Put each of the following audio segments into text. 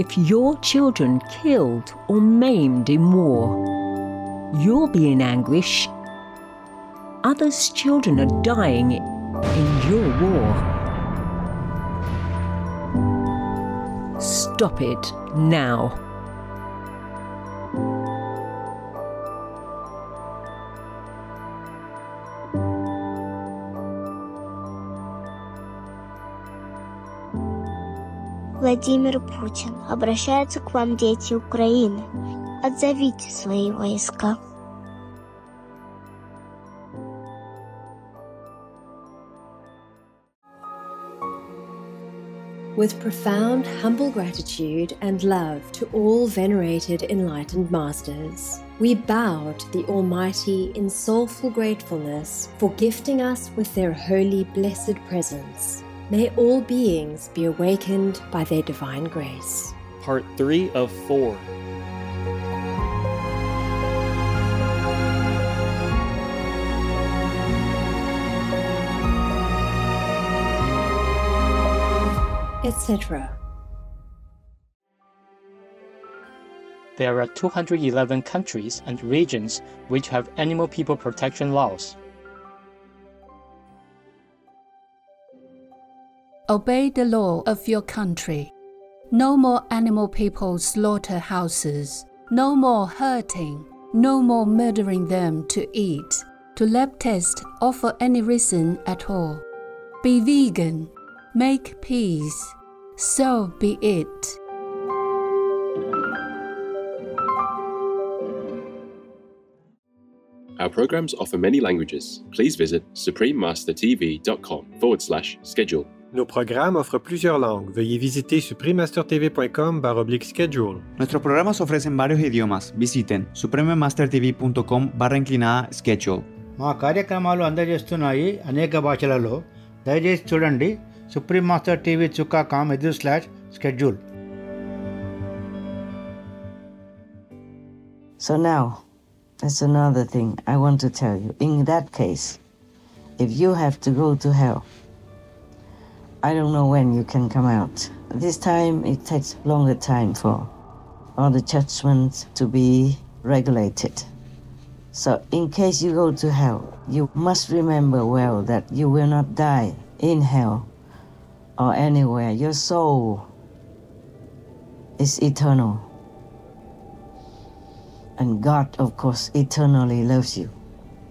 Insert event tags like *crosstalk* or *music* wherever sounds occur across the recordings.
If your children killed or maimed in war, you'll be in anguish. Others' children are dying in your war. Stop it now. Владимир Путин обращается к вам, дети Украины. Отзовите свои войска. With profound, humble gratitude and love to all venerated enlightened masters, we bow to the Almighty in soulful gratefulness for gifting us with their holy, blessed presence. May all beings be awakened by their divine grace. Part 3 of 4. etc. There are 211 countries and regions which have animal people protection laws. Obey the law of your country. No more animal people slaughterhouses. No more hurting. No more murdering them to eat, to lab test, or for any reason at all. Be vegan. Make peace. So be it. Our programs offer many languages. Please visit suprememastertv.com forward slash schedule. Nos programmes offrent plusieurs langues. Veuillez visiter suprememastertv.com schedule. Nuestros programas ofrecen varios idiomas. Visiten suprememastertv.com barra inclinada schedule. మా కార్యక్రమాలు అందజేస్తున్నాయి అనేక భాషలలో దయచేసి చూడండి supreme master TV చుక్కా com ఎదు slash schedule So now, that's another thing I want to tell you. In that case, if you have to go to hell, I don't know when you can come out. This time it takes longer time for all the judgments to be regulated. So in case you go to hell, you must remember well that you will not die in hell or anywhere. Your soul is eternal. And God, of course, eternally loves you.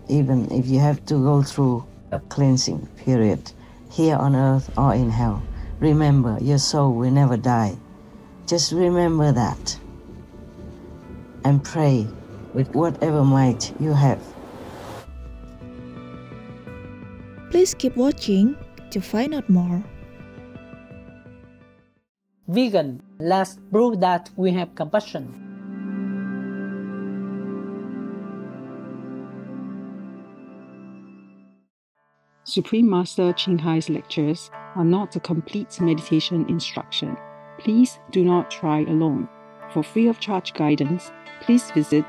Even if you have to go through a cleansing period here on earth or in hell, remember your soul will never die. Just remember that. And pray with whatever might you have. Please keep watching to find out more. Vegan, let's prove that we have compassion. Supreme Master Ching Hai's lectures are not a complete meditation instruction. Please do not try alone. For free of charge guidance, please visit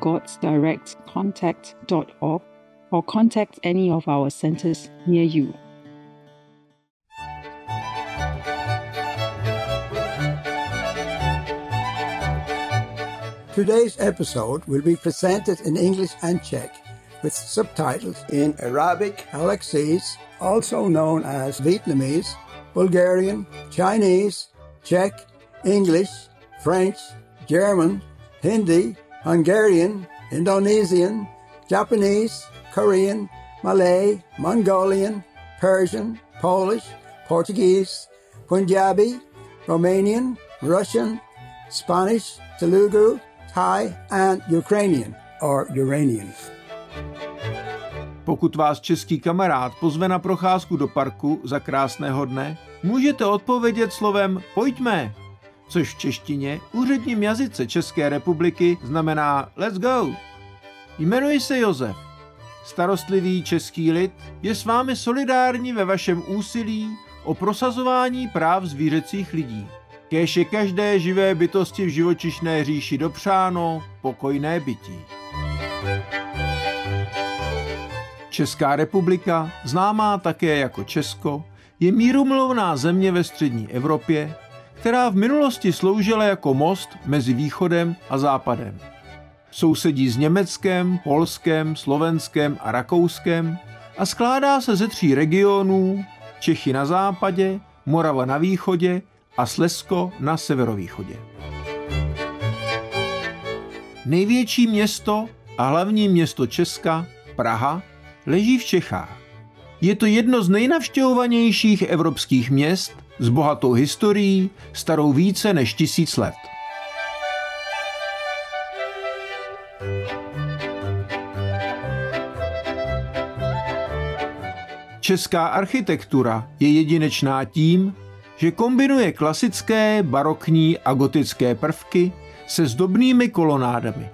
godsdirectcontact.org or contact any of our centers near you. Today's episode will be presented in English and Czech with subtitles in Arabic, Aulacese, also known as Vietnamese, Bulgarian, Chinese, Czech, English, French, German, Hindi, Hungarian, Indonesian, Japanese, Korean, Malay, Mongolian, Persian, Polish, Portuguese, Punjabi, Romanian, Russian, Spanish, Telugu, Thai, and Ukrainian or Uranian. Pokud vás český kamarád pozve na procházku do parku za krásného dne, můžete odpovědět slovem pojďme, což v češtině úředním jazyce České republiky znamená let's go. Jmenuji se Josef. Starostlivý český lid je s vámi solidární ve vašem úsilí o prosazování práv zvířecích lidí. Kéž je každé živé bytosti v živočišné říši dopřáno pokojné bytí. Česká republika, známá také jako Česko, je mírumilovná země ve střední Evropě, která v minulosti sloužila jako most mezi východem a západem. Sousedí s Německem, Polskem, Slovenskem a Rakouskem a skládá se ze tří regionů Čechy na západě, Morava na východě a Slezsko na severovýchodě. Největší město a hlavní město Česka, Praha, leží v Čechách. Je to jedno z nejnavštěvovanějších evropských měst s bohatou historií, starou více než tisíc let. Česká architektura je jedinečná tím, že kombinuje klasické, barokní a gotické prvky se zdobnými kolonádami.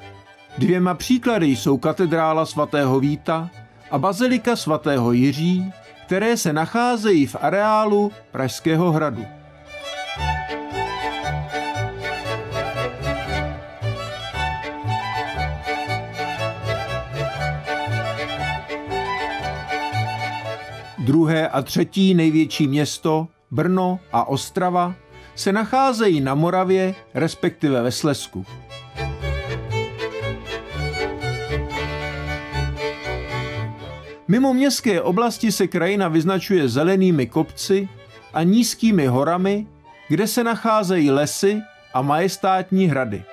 Dvěma příklady jsou katedrála svatého Víta a bazilika svatého Jiří, které se nacházejí v areálu Pražského hradu. Druhé a třetí největší město, Brno a Ostrava, se nacházejí na Moravě, respektive ve Slesku. Mimo městské oblasti se krajina vyznačuje zelenými kopci a nízkými horami, kde se nacházejí lesy a majestátní hrady.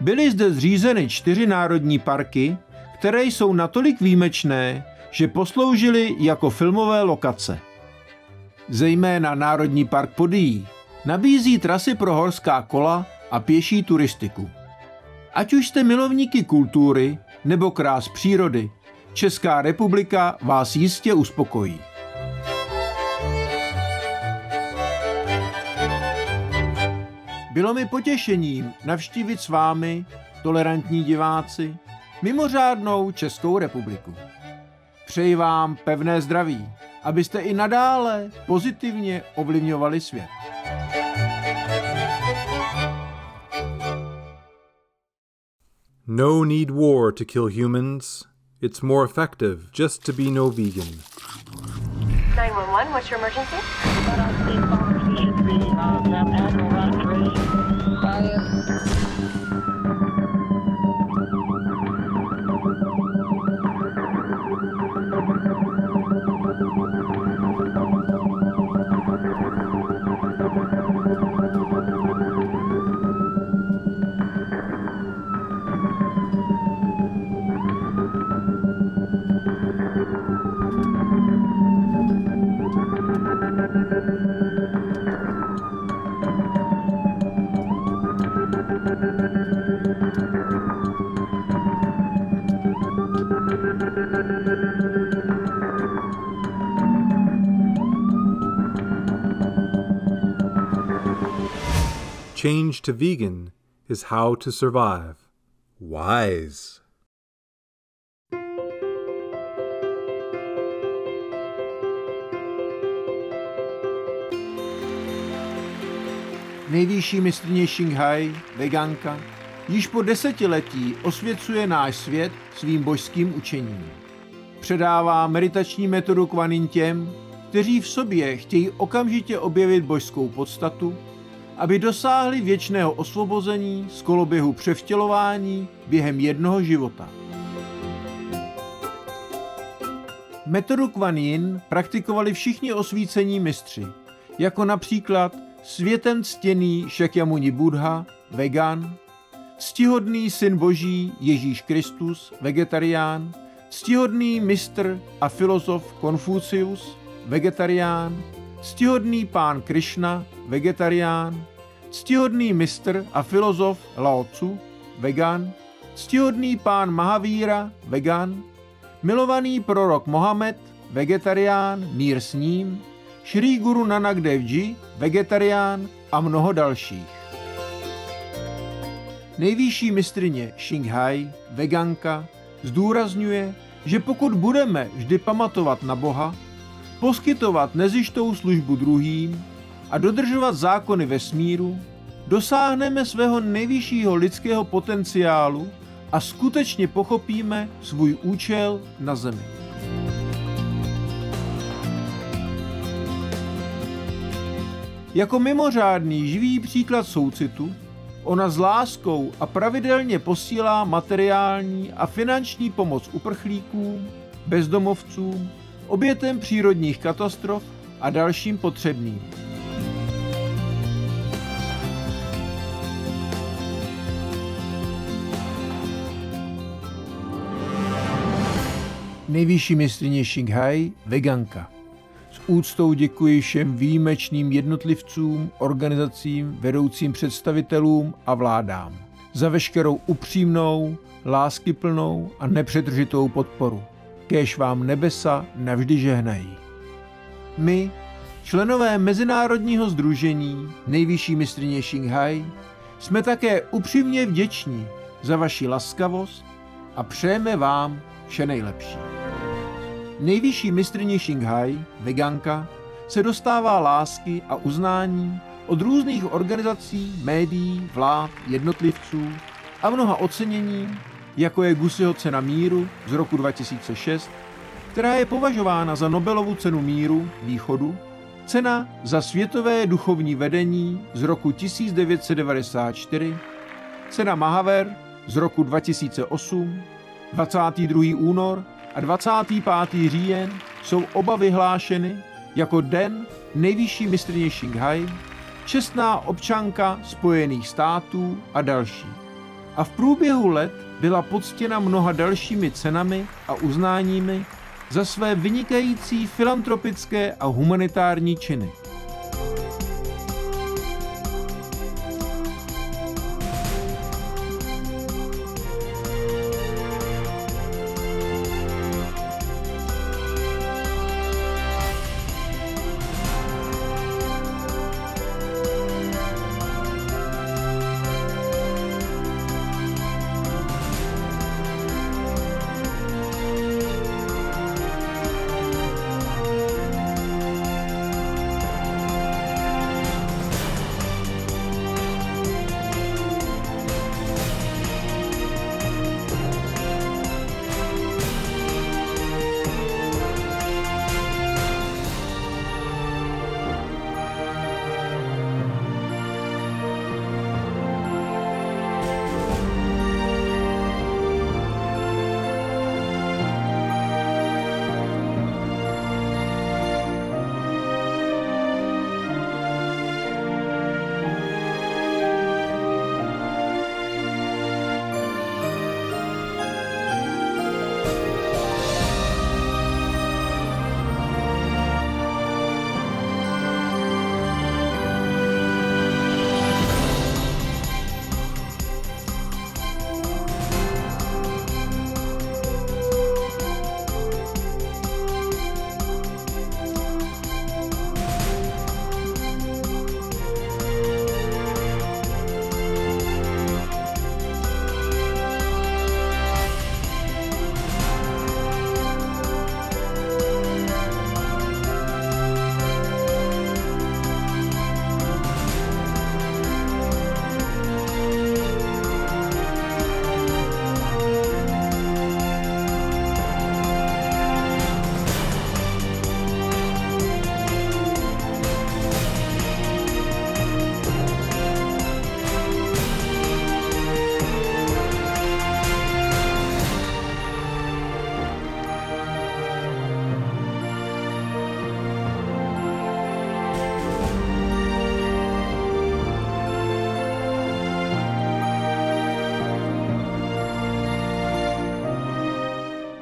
Byly zde zřízeny čtyři národní parky, které jsou natolik výjimečné, že posloužily jako filmové lokace. Zejména Národní park Podíjí nabízí trasy pro horská kola a pěší turistiku. Ať už jste milovníky kultury nebo krás přírody, Česká republika vás jistě uspokojí. Bylo mi potěšením navštívit s vámi, tolerantní diváci, mimořádnou Českou republiku. Přeji vám pevné zdraví, abyste i nadále pozitivně ovlivňovali svět. No need war to kill humans. It's more effective just to be no vegan. 911, what's your emergency? Change to vegan is how to survive. Wise. Nejvyšší mistrně Shanghai, veganka, již po desetiletí osvěcuje náš svět svým božským učením. Předává meditační metodu kvanin těm, kteří v sobě chtějí okamžitě objevit božskou podstatu, aby dosáhli věčného osvobození z koloběhu převtělování během jednoho života. Metodu Kuan Yin praktikovali všichni osvícení mistři, jako například světen ctěný Shakyamuni Buddha, vegan, ctihodný syn boží Ježíš Kristus, vegetarián, ctihodný mistr a filozof Konfucius, vegetarián, ctihodný pán Krishna, vegetarián, ctihodný mistr a filozof Lao Tzu, vegan, ctihodný pán Mahavíra, vegan, milovaný prorok Mohamed, vegetarián, mír s ním, Shri Guru Nanak Dev Ji, vegetarián a mnoho dalších. Nejvyšší mistrině Shanghai, veganka, zdůrazňuje, že pokud budeme vždy pamatovat na Boha, poskytovat nezištou službu druhým a dodržovat zákony vesmíru, dosáhneme svého nejvyššího lidského potenciálu a skutečně pochopíme svůj účel na Zemi. Jako mimořádný živý příklad soucitu, ona s láskou a pravidelně posílá materiální a finanční pomoc uprchlíkům, bezdomovcům, obětem přírodních katastrof a dalším potřebným. Nejvyšší mistrině Shanghai, veganka. S úctou děkuji všem výjimečným jednotlivcům, organizacím, vedoucím představitelům a vládám za veškerou upřímnou, láskyplnou a nepřetržitou podporu. Kéž vám nebesa navždy žehnají. My, členové Mezinárodního združení Nejvyšší mistrině Shanghai, jsme také upřímně vděční za vaši laskavost a přejeme vám vše nejlepší. Nejvyšší mistrně Shanghai, veganka, se dostává lásky a uznání od různých organizací, médií, vlád, jednotlivců a mnoha ocenění, jako je Gusiho cena míru z roku 2006, která je považována za Nobelovu cenu míru východu, cena za světové duchovní vedení z roku 1994, cena Mahaver z roku 2008, 22. únor a 25. říjen jsou oba vyhlášeny jako Den nejvyšší mistrně Shanghai, čestná občanka Spojených států a další. A v průběhu let byla poctěna mnoha dalšími cenami a uznáními za své vynikající filantropické a humanitární činy.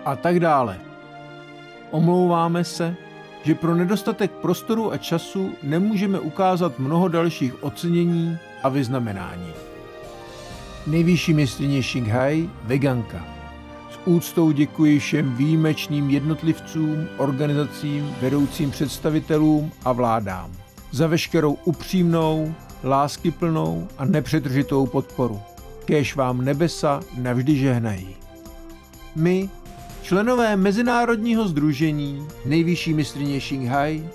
A tak dále. Omlouváme se, že pro nedostatek prostoru a času nemůžeme ukázat mnoho dalších ocenění a vyznamenání. Nejvyšší mistrině Shanghai, veganka. S úctou děkuji všem výjimečným jednotlivcům, organizacím, vedoucím představitelům a vládám za veškerou upřímnou, láskyplnou a nepřetržitou podporu. Kéž vám nebesa navždy žehnají. My, Členové Mezinárodního združení Nejvyšší mistrině Shanghai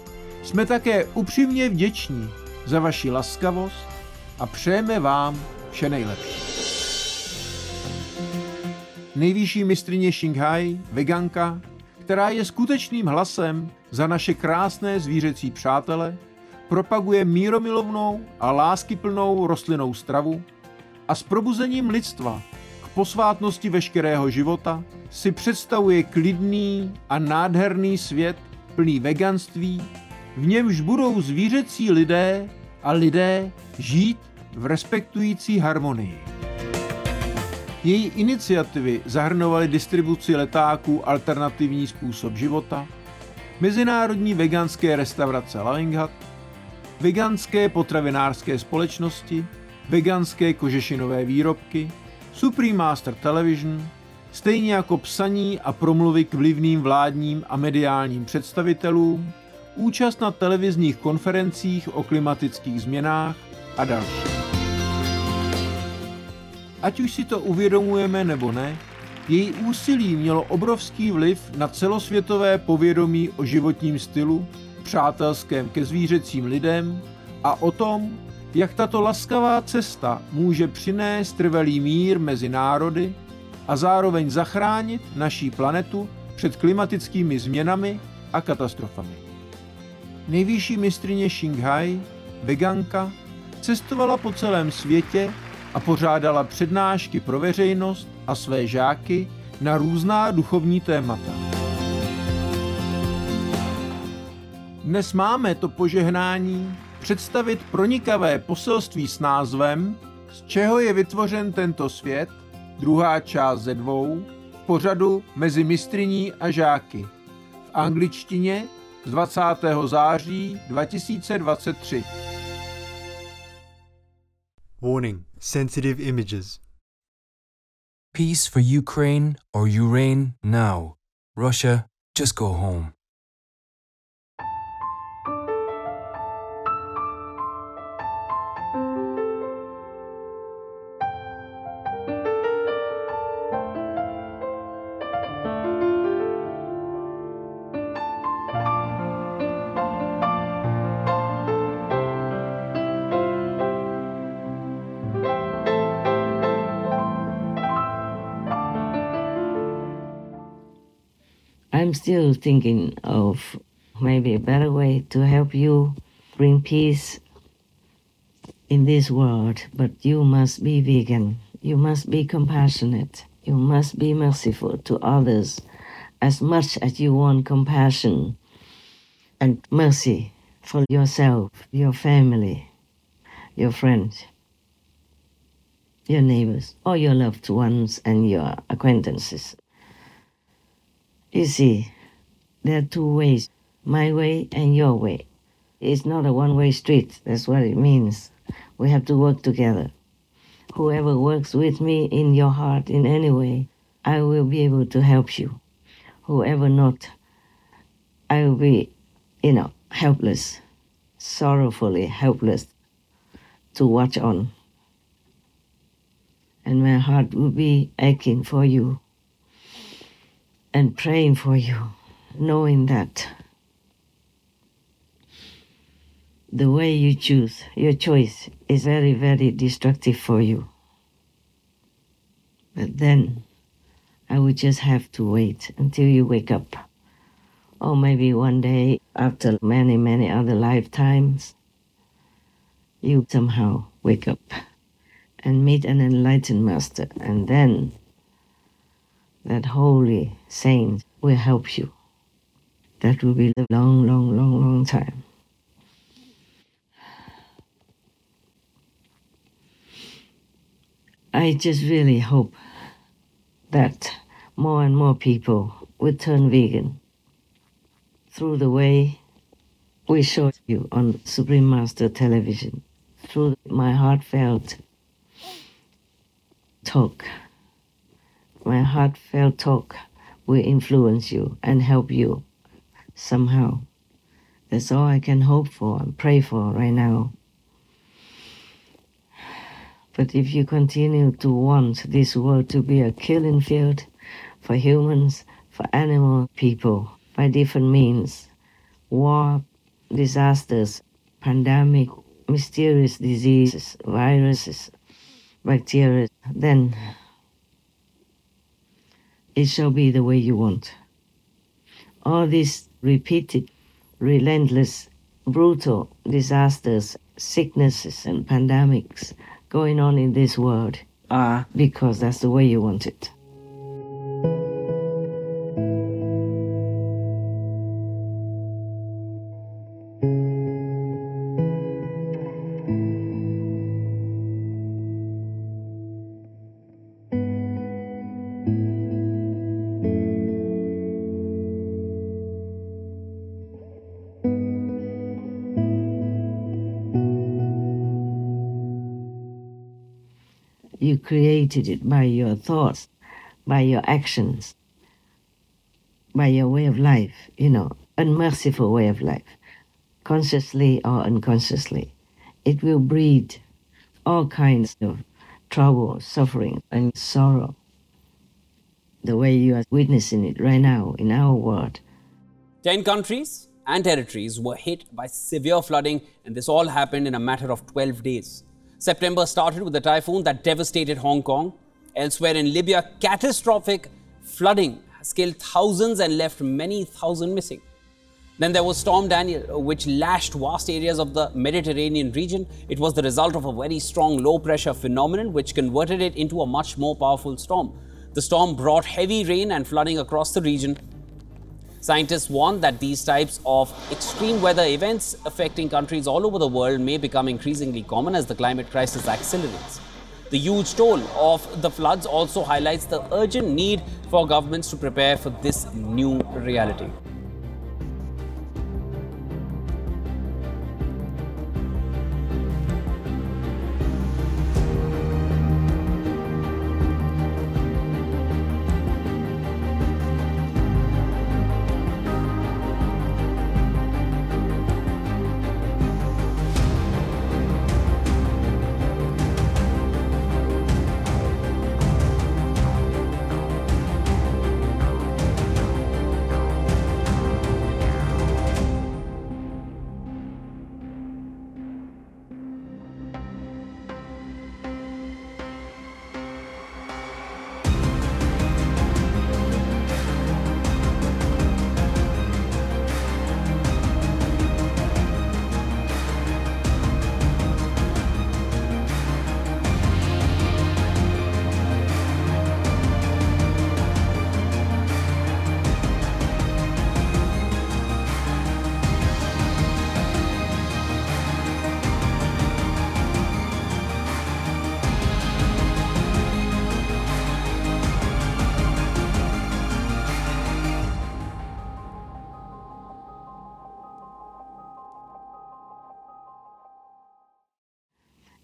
jsme také upřímně vděční za vaši laskavost a přejeme vám vše nejlepší. Nejvyšší mistrině Shanghai, veganka, která je skutečným hlasem za naše krásné zvířecí přátele, propaguje míromilovnou a láskyplnou rostlinnou stravu a s probuzením lidstva posvátnosti veškerého života si představuje klidný a nádherný svět plný veganství, v němž budou zvířecí lidé a lidé žít v respektující harmonii. Její iniciativy zahrnovaly distribuci letáků alternativní způsob života, mezinárodní veganské restaurace Loving Hut, veganské potravinářské společnosti, veganské kožešinové výrobky, Supreme Master Television, stejně jako psaní a promluvy k vlivným vládním a mediálním představitelům, účast na televizních konferencích o klimatických změnách a další. Ať už si to uvědomujeme nebo ne, její úsilí mělo obrovský vliv na celosvětové povědomí o životním stylu, přátelském ke zvířecím lidem a o tom, jak tato laskavá cesta může přinést trvalý mír mezi národy a zároveň zachránit naší planetu před klimatickými změnami a katastrofami. Nejvyšší mistrině Shanghai, veganka, cestovala po celém světě a pořádala přednášky pro veřejnost a své žáky na různá duchovní témata. Dnes máme to požehnání představit pronikavé poselství s názvem Z čeho je vytvořen tento svět, druhá část ze dvou, v pořadu mezi mistriní a žáky. V angličtině z 20. září 2023. Warning sensitive images. Peace for Ukraine or Ukraine now. Russia, just go home. I'm still thinking of maybe a better way to help you bring peace in this world, but you must be vegan. You must be compassionate. You must be merciful to others as much as you want compassion and mercy for yourself, your family, your friends, your neighbors, or your loved ones and your acquaintances. You see, there are two ways my way and your way. It's not a one way street, that's what it means. We have to work together. Whoever works with me in your heart in any way, I will be able to help you. Whoever not, I will be, you know, helpless, sorrowfully helpless to watch on. And my heart will be aching for you and praying for you, knowing that the way you choose, your choice, is very, very destructive for you. But then I would just have to wait until you wake up. Or maybe one day, after many, many other lifetimes, you somehow wake up and meet an enlightened master, and then that holy saint will help you. That will be a long, long, long, long time. I just really hope that more and more people will turn vegan through the way we showed you on Supreme Master Television, through my heartfelt talk. My heartfelt talk will influence you and help you somehow. That's all I can hope for and pray for right now. But if you continue to want this world to be a killing field for humans, for animal people, by different means, war, disasters, pandemic, mysterious diseases, viruses, bacteria, then it shall be the way you want. All these repeated, relentless brutal disasters, sicknesses, and pandemics going on in this world are because that's the way you want it. Created it by your thoughts, by your actions, by your way of life, you know, unmerciful way of life, consciously or unconsciously. It will breed all kinds of trouble, suffering, and sorrow. The way you are witnessing it right now in our world. 10 countries and territories were hit by severe flooding, and this all happened in a matter of 12 days. September started with a typhoon that devastated Hong Kong. Elsewhere in Libya, catastrophic flooding has killed thousands and left many thousand missing. Then there was Storm Daniel, uh, which lashed vast areas of the Mediterranean region. It was the result of a very strong low pressure phenomenon which converted it into a much more powerful storm. The storm brought heavy rain and flooding across the region. Scientists warn that these types of extreme weather events affecting countries all over the world may become increasingly common as the climate crisis accelerates. The huge toll of the floods also highlights the urgent need for governments to prepare for this new reality.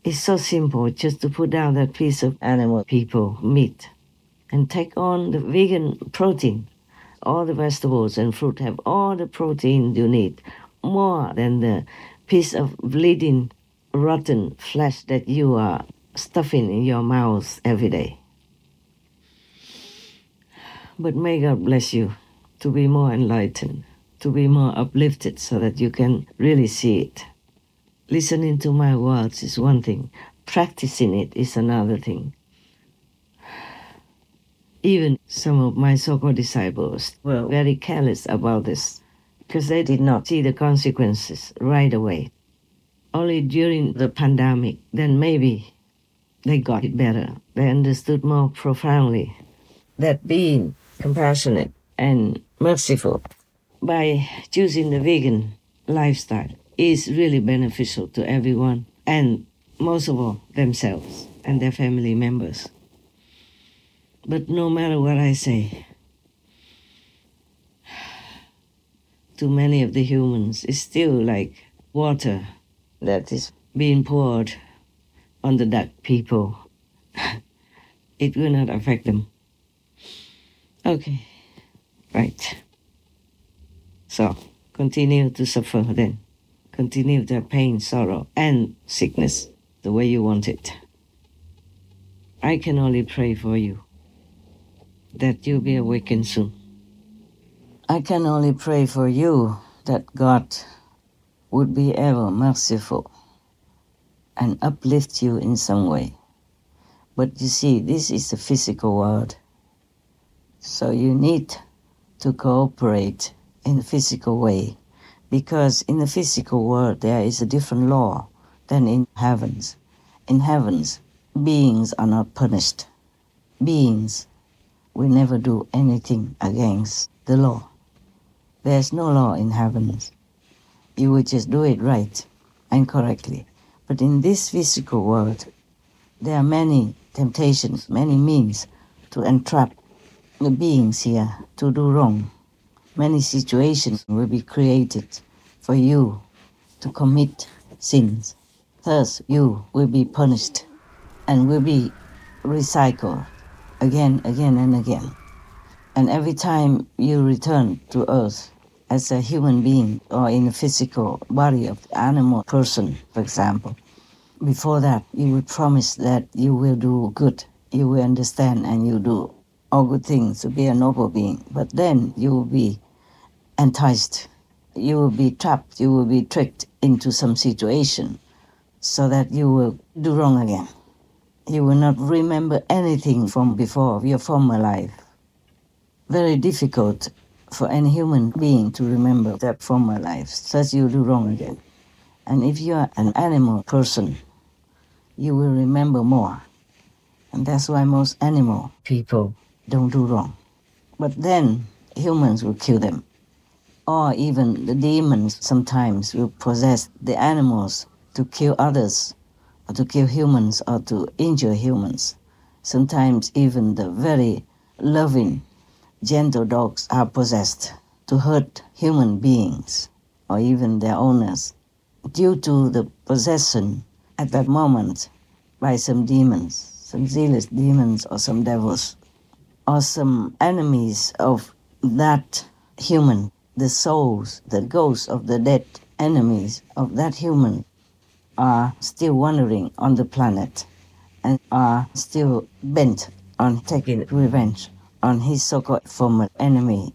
It's so simple just to put down that piece of animal people meat and take on the vegan protein. All the vegetables and fruit have all the protein you need, more than the piece of bleeding, rotten flesh that you are stuffing in your mouth every day. But may God bless you to be more enlightened, to be more uplifted so that you can really see it. Listening to my words is one thing, practicing it is another thing. Even some of my so called disciples were very careless about this because they did not see the consequences right away. Only during the pandemic, then maybe they got it better. They understood more profoundly that being compassionate and merciful by choosing the vegan lifestyle is really beneficial to everyone and most of all themselves and their family members. But no matter what I say, *sighs* to many of the humans, it's still like water that is being poured on the dark people. *laughs* it will not affect them. Okay, right. So, continue to suffer then. Continue their pain, sorrow, and sickness the way you want it. I can only pray for you that you be awakened soon. I can only pray for you that God would be ever merciful and uplift you in some way. But you see, this is the physical world. So you need to cooperate in a physical way Because in the physical world there is a different law than in heavens. In heavens, beings are not punished. Beings will never do anything against the law. There's no law in heavens. You will just do it right and correctly. But in this physical world, there are many temptations, many means to entrap the beings here to do wrong. Many situations will be created for you to commit sins. Thus, you will be punished and will be recycled again, again, and again. And every time you return to earth as a human being or in a physical body of animal person, for example, before that you will promise that you will do good, you will understand and you do all good things to be a noble being. But then you will be enticed, you will be trapped, you will be tricked into some situation so that you will do wrong again. You will not remember anything from before your former life. Very difficult for any human being to remember their former lives, thus you do wrong again. And if you are an animal person, you will remember more. And that's why most animal people don't do wrong. But then humans will kill them. Or even the demons sometimes will possess the animals to kill others, or to kill humans, or to injure humans. Sometimes even the very loving, gentle dogs are possessed to hurt human beings, or even their owners, due to the possession at that moment by some demons, some zealous demons, or some devils, or some enemies of that human, the souls, the ghosts of the dead enemies of that human are still wandering on the planet and are still bent on taking revenge on his so-called former enemy.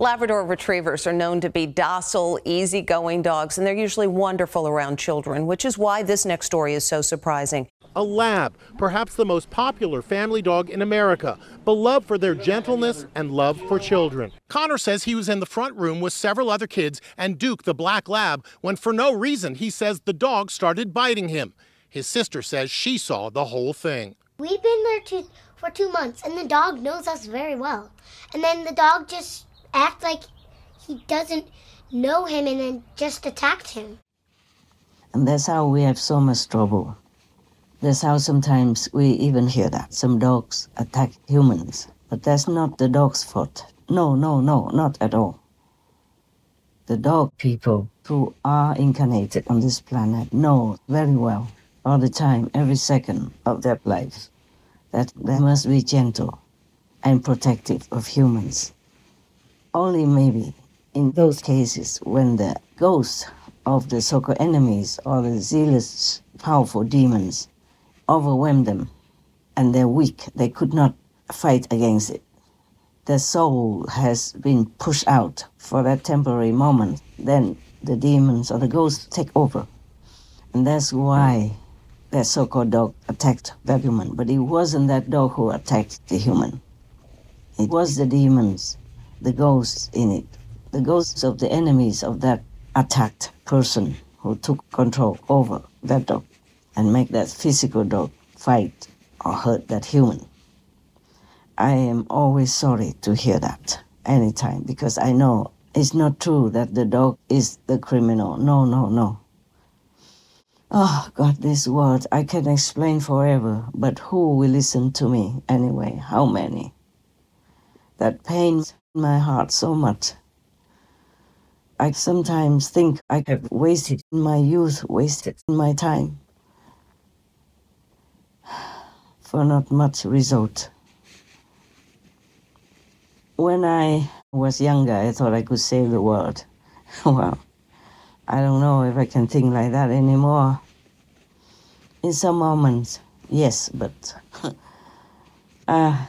Labrador retrievers are known to be docile, easygoing dogs, and they're usually wonderful around children, which is why this next story is so surprising. A lab, perhaps the most popular family dog in America, beloved for their gentleness and love for children. Connor says he was in the front room with several other kids and Duke, the black lab, when for no reason he says the dog started biting him. His sister says she saw the whole thing. We've been there two, for two months, and the dog knows us very well. And then the dog just acts like he doesn't know him and then just attacked him. And that's how we have so much trouble. That's how sometimes we even hear that some dogs attack humans. But that's not the dog's fault. No, no, no, not at all. The dog people who are incarnated on this planet know very well, all the time, every second of their lives, that they must be gentle and protective of humans. Only maybe in those cases when the ghosts of the so-called enemies or the zealous, powerful demons overwhelm them and they're weak, they could not fight against it. Their soul has been pushed out for that temporary moment. Then the demons or the ghosts take over. And that's why that so called dog attacked that human. But it wasn't that dog who attacked the human, it was the demons, the ghosts in it, the ghosts of the enemies of that attacked person who took control over that dog and make that physical dog fight or hurt that human. I am always sorry to hear that anytime because I know it's not true that the dog is the criminal. No, no, no. Oh, God, this word I can explain forever, but who will listen to me anyway? How many? That pains my heart so much. I sometimes think I have wasted my youth, wasted my time for not much result. When I was younger, I thought I could save the world. *laughs* well, I don't know if I can think like that anymore. In some moments, yes, but *laughs* uh,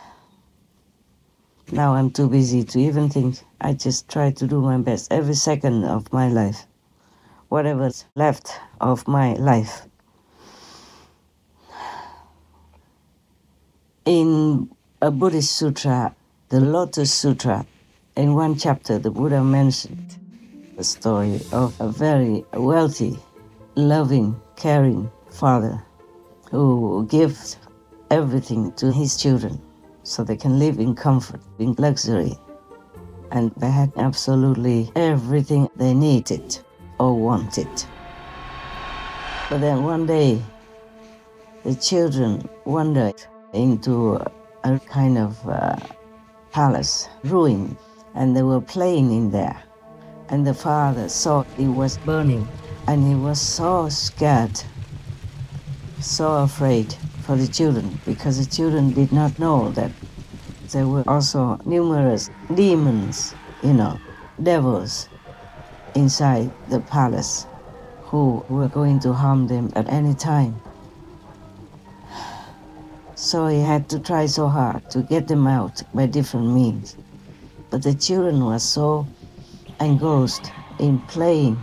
now I'm too busy to even think. I just try to do my best every second of my life, whatever's left of my life. In a Buddhist sutra, the Lotus Sutra, in one chapter, the Buddha mentioned the story of a very wealthy, loving, caring father who gives everything to his children so they can live in comfort, in luxury. And they had absolutely everything they needed or wanted. But then one day, the children wandered into a kind of uh, palace, ruin, and they were playing in there. And the father saw it was burning, and he was so scared, so afraid for the children, because the children did not know that there were also numerous demons, you know, devils inside the palace who were going to harm them at any time. So he had to try so hard to get them out by different means. But the children were so engrossed in playing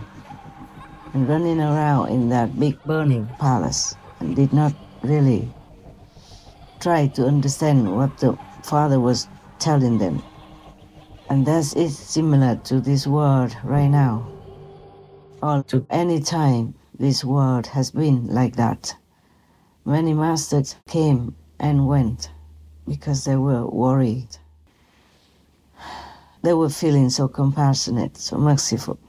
and running around in that big burning palace and did not really try to understand what the father was telling them. And that is similar to this world right now. Or to any time this world has been like that. Many masters came and went because they were worried. They were feeling so compassionate, so merciful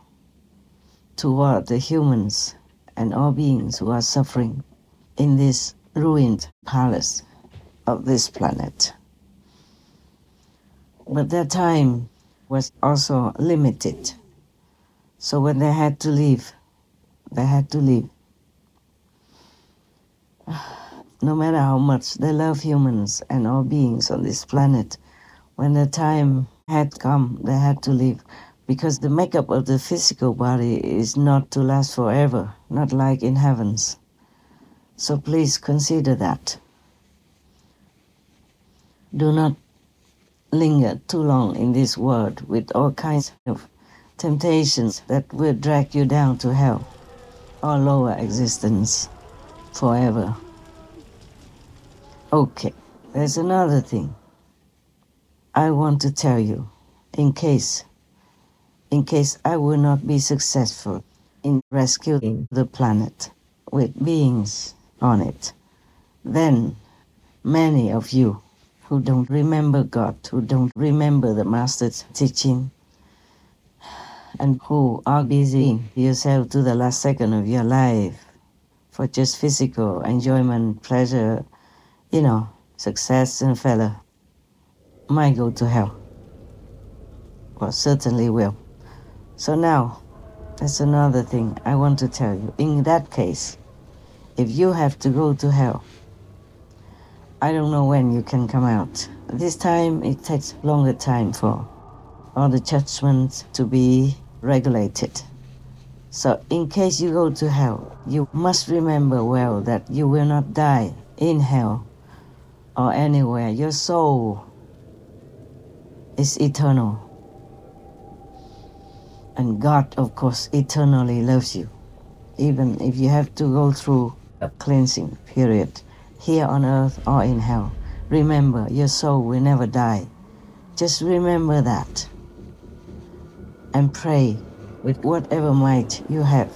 toward the humans and all beings who are suffering in this ruined palace of this planet. But their time was also limited. So when they had to leave, they had to leave. *sighs* No matter how much they love humans and all beings on this planet, when the time had come, they had to leave because the makeup of the physical body is not to last forever, not like in heavens. So please consider that. Do not linger too long in this world with all kinds of temptations that will drag you down to hell or lower existence forever. Okay, there's another thing I want to tell you in case in case I will not be successful in rescuing the planet with beings on it. Then many of you who don't remember God, who don't remember the Master's teaching, and who are busy yourself to the last second of your life for just physical enjoyment, pleasure, you know, success and failure, might go to hell. Well, certainly will. So now, that's another thing I want to tell you. In that case, if you have to go to hell, I don't know when you can come out. This time it takes longer time for all the judgments to be regulated. So in case you go to hell, you must remember well that you will not die in hell or anywhere. Your soul is eternal. And God, of course, eternally loves you, even if you have to go through a cleansing period here on earth or in hell. Remember, your soul will never die. Just remember that. And pray with whatever might you have.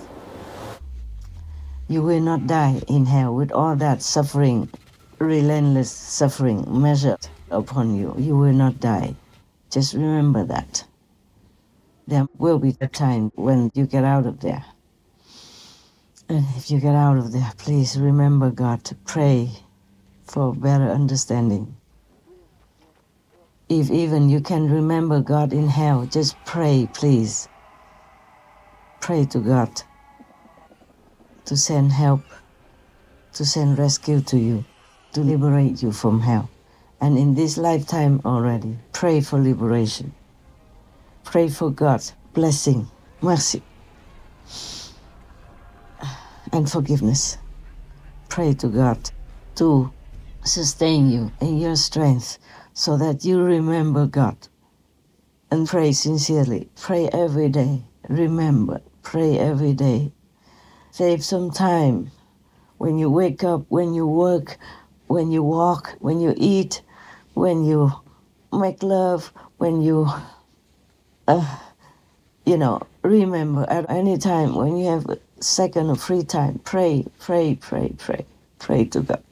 You will not die in hell with all that suffering, relentless suffering measured upon you. You will not die. Just remember that. There will be a time when you get out of there. And if you get out of there, please remember God to pray for better understanding. If even you can remember God in hell, just pray, please. Pray to God to send help, to send rescue to you, to liberate you from hell. And in this lifetime already, pray for liberation. Pray for God's blessing, mercy, and forgiveness. Pray to God to sustain you in your strength so that you remember God. And pray sincerely. Pray every day. Remember, pray every day. Save some time when you wake up, when you work, when you walk, when you eat, when you make love, when you uh, you know, remember at any time when you have second of free time, pray, pray, pray, pray, pray to God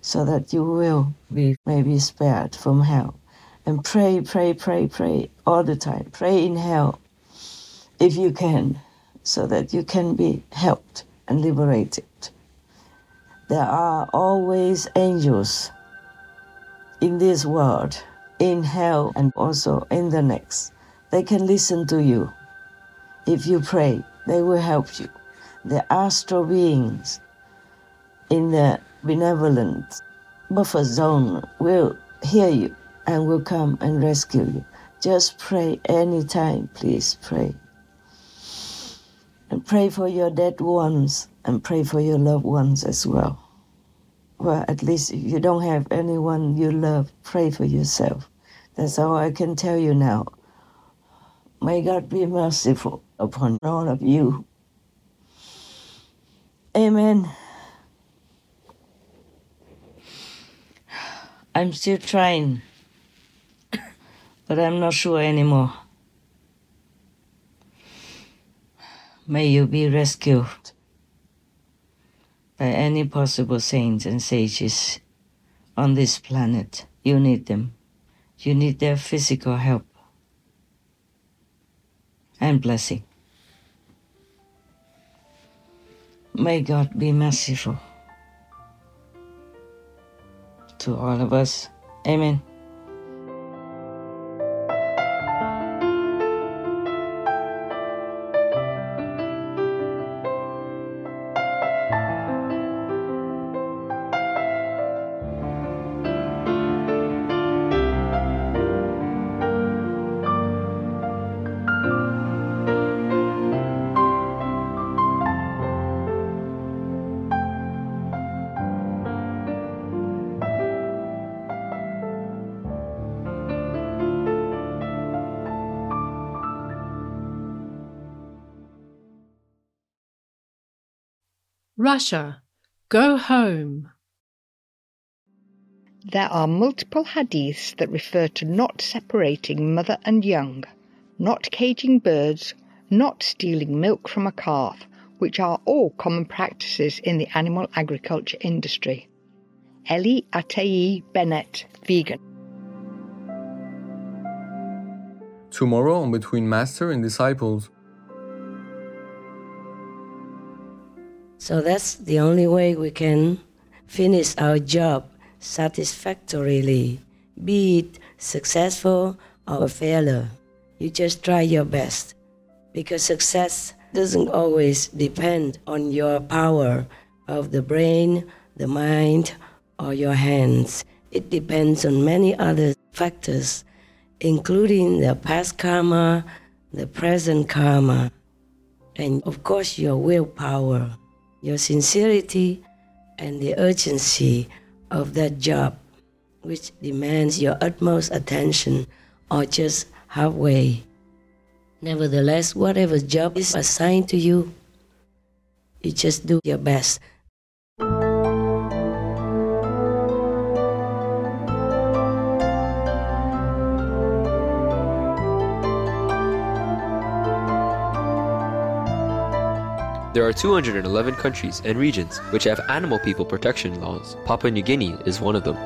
so that you will be maybe spared from hell. And pray, pray, pray, pray all the time. Pray in hell if you can, so that you can be helped and liberated. There are always angels in this world, in hell, and also in the next. They can listen to you. If you pray, they will help you. The astral beings in the benevolent buffer zone will hear you and will come and rescue you. Just pray anytime, please pray. And pray for your dead ones and pray for your loved ones as well. Well, at least if you don't have anyone you love, pray for yourself. That's all I can tell you now. May God be merciful upon all of you. Amen. I'm still trying, but I'm not sure anymore. May you be rescued by any possible saints and sages on this planet. You need them. You need their physical help and blessing. May God be merciful to all of us. Amen. Russia, go home. There are multiple hadiths that refer to not separating mother and young, not caging birds, not stealing milk from a calf, which are all common practices in the animal agriculture industry. Ellie Atei Bennett, vegan. Tomorrow on Between Master and Disciples. So that's the only way we can finish our job satisfactorily, be it successful or a failure. You just try your best because success doesn't always depend on your power of the brain, the mind, or your hands. It depends on many other factors, including the past karma, the present karma, and of course your willpower, your sincerity, and the urgency of that job, which demands your utmost attention or just halfway. Nevertheless, whatever job is assigned to you, you just do your best. There are 211 countries and regions which have animal people protection laws. Papua New Guinea is one of them.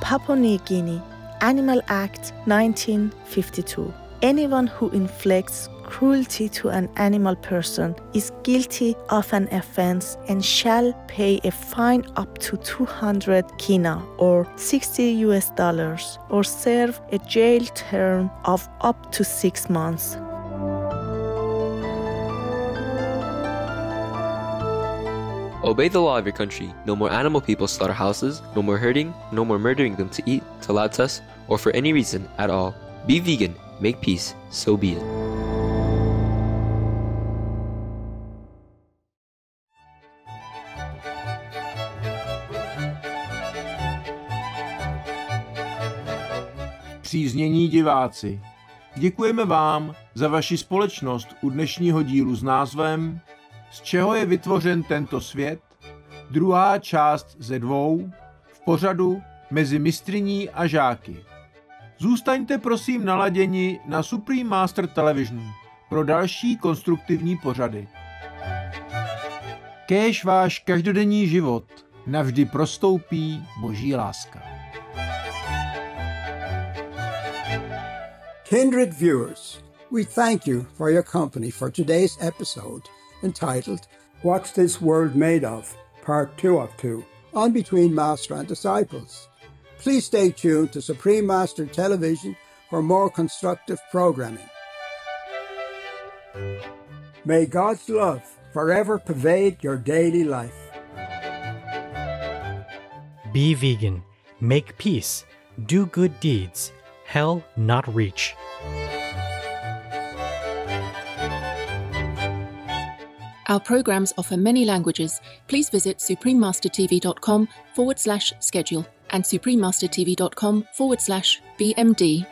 Papua New Guinea, Animal Act 1952. Anyone who inflicts cruelty to an animal person is guilty of an offense and shall pay a fine up to 200 kina or 60 US dollars or serve a jail term of up to 6 months. Obey the law of your country. No more animal people slaughterhouses, no more hurting, no more murdering them to eat, to lautas, or for any reason at all. Be vegan, make peace, so be it. Příznění diváci, děkujeme vám za vaši společnost u dnešního dílu s názvem Z čeho je vytvořen tento svět? Druhá část ze dvou v pořadu mezi mistriní a žáky. Zůstaňte prosím naladěni na Supreme Master Television pro další konstruktivní pořady. Kéž váš každodenní život navždy prostoupí boží láska. Kindred viewers, we thank you for your company for today's episode entitled What's This World Made Of? Part 2 of 2 on Between Master and Disciples. Please stay tuned to Supreme Master Television for more constructive programming. May God's love forever pervade your daily life. Be vegan, make peace, do good deeds, hell not reach. Our programs offer many languages. Please visit suprememastertv.com forward slash schedule and suprememastertv.com forward slash BMD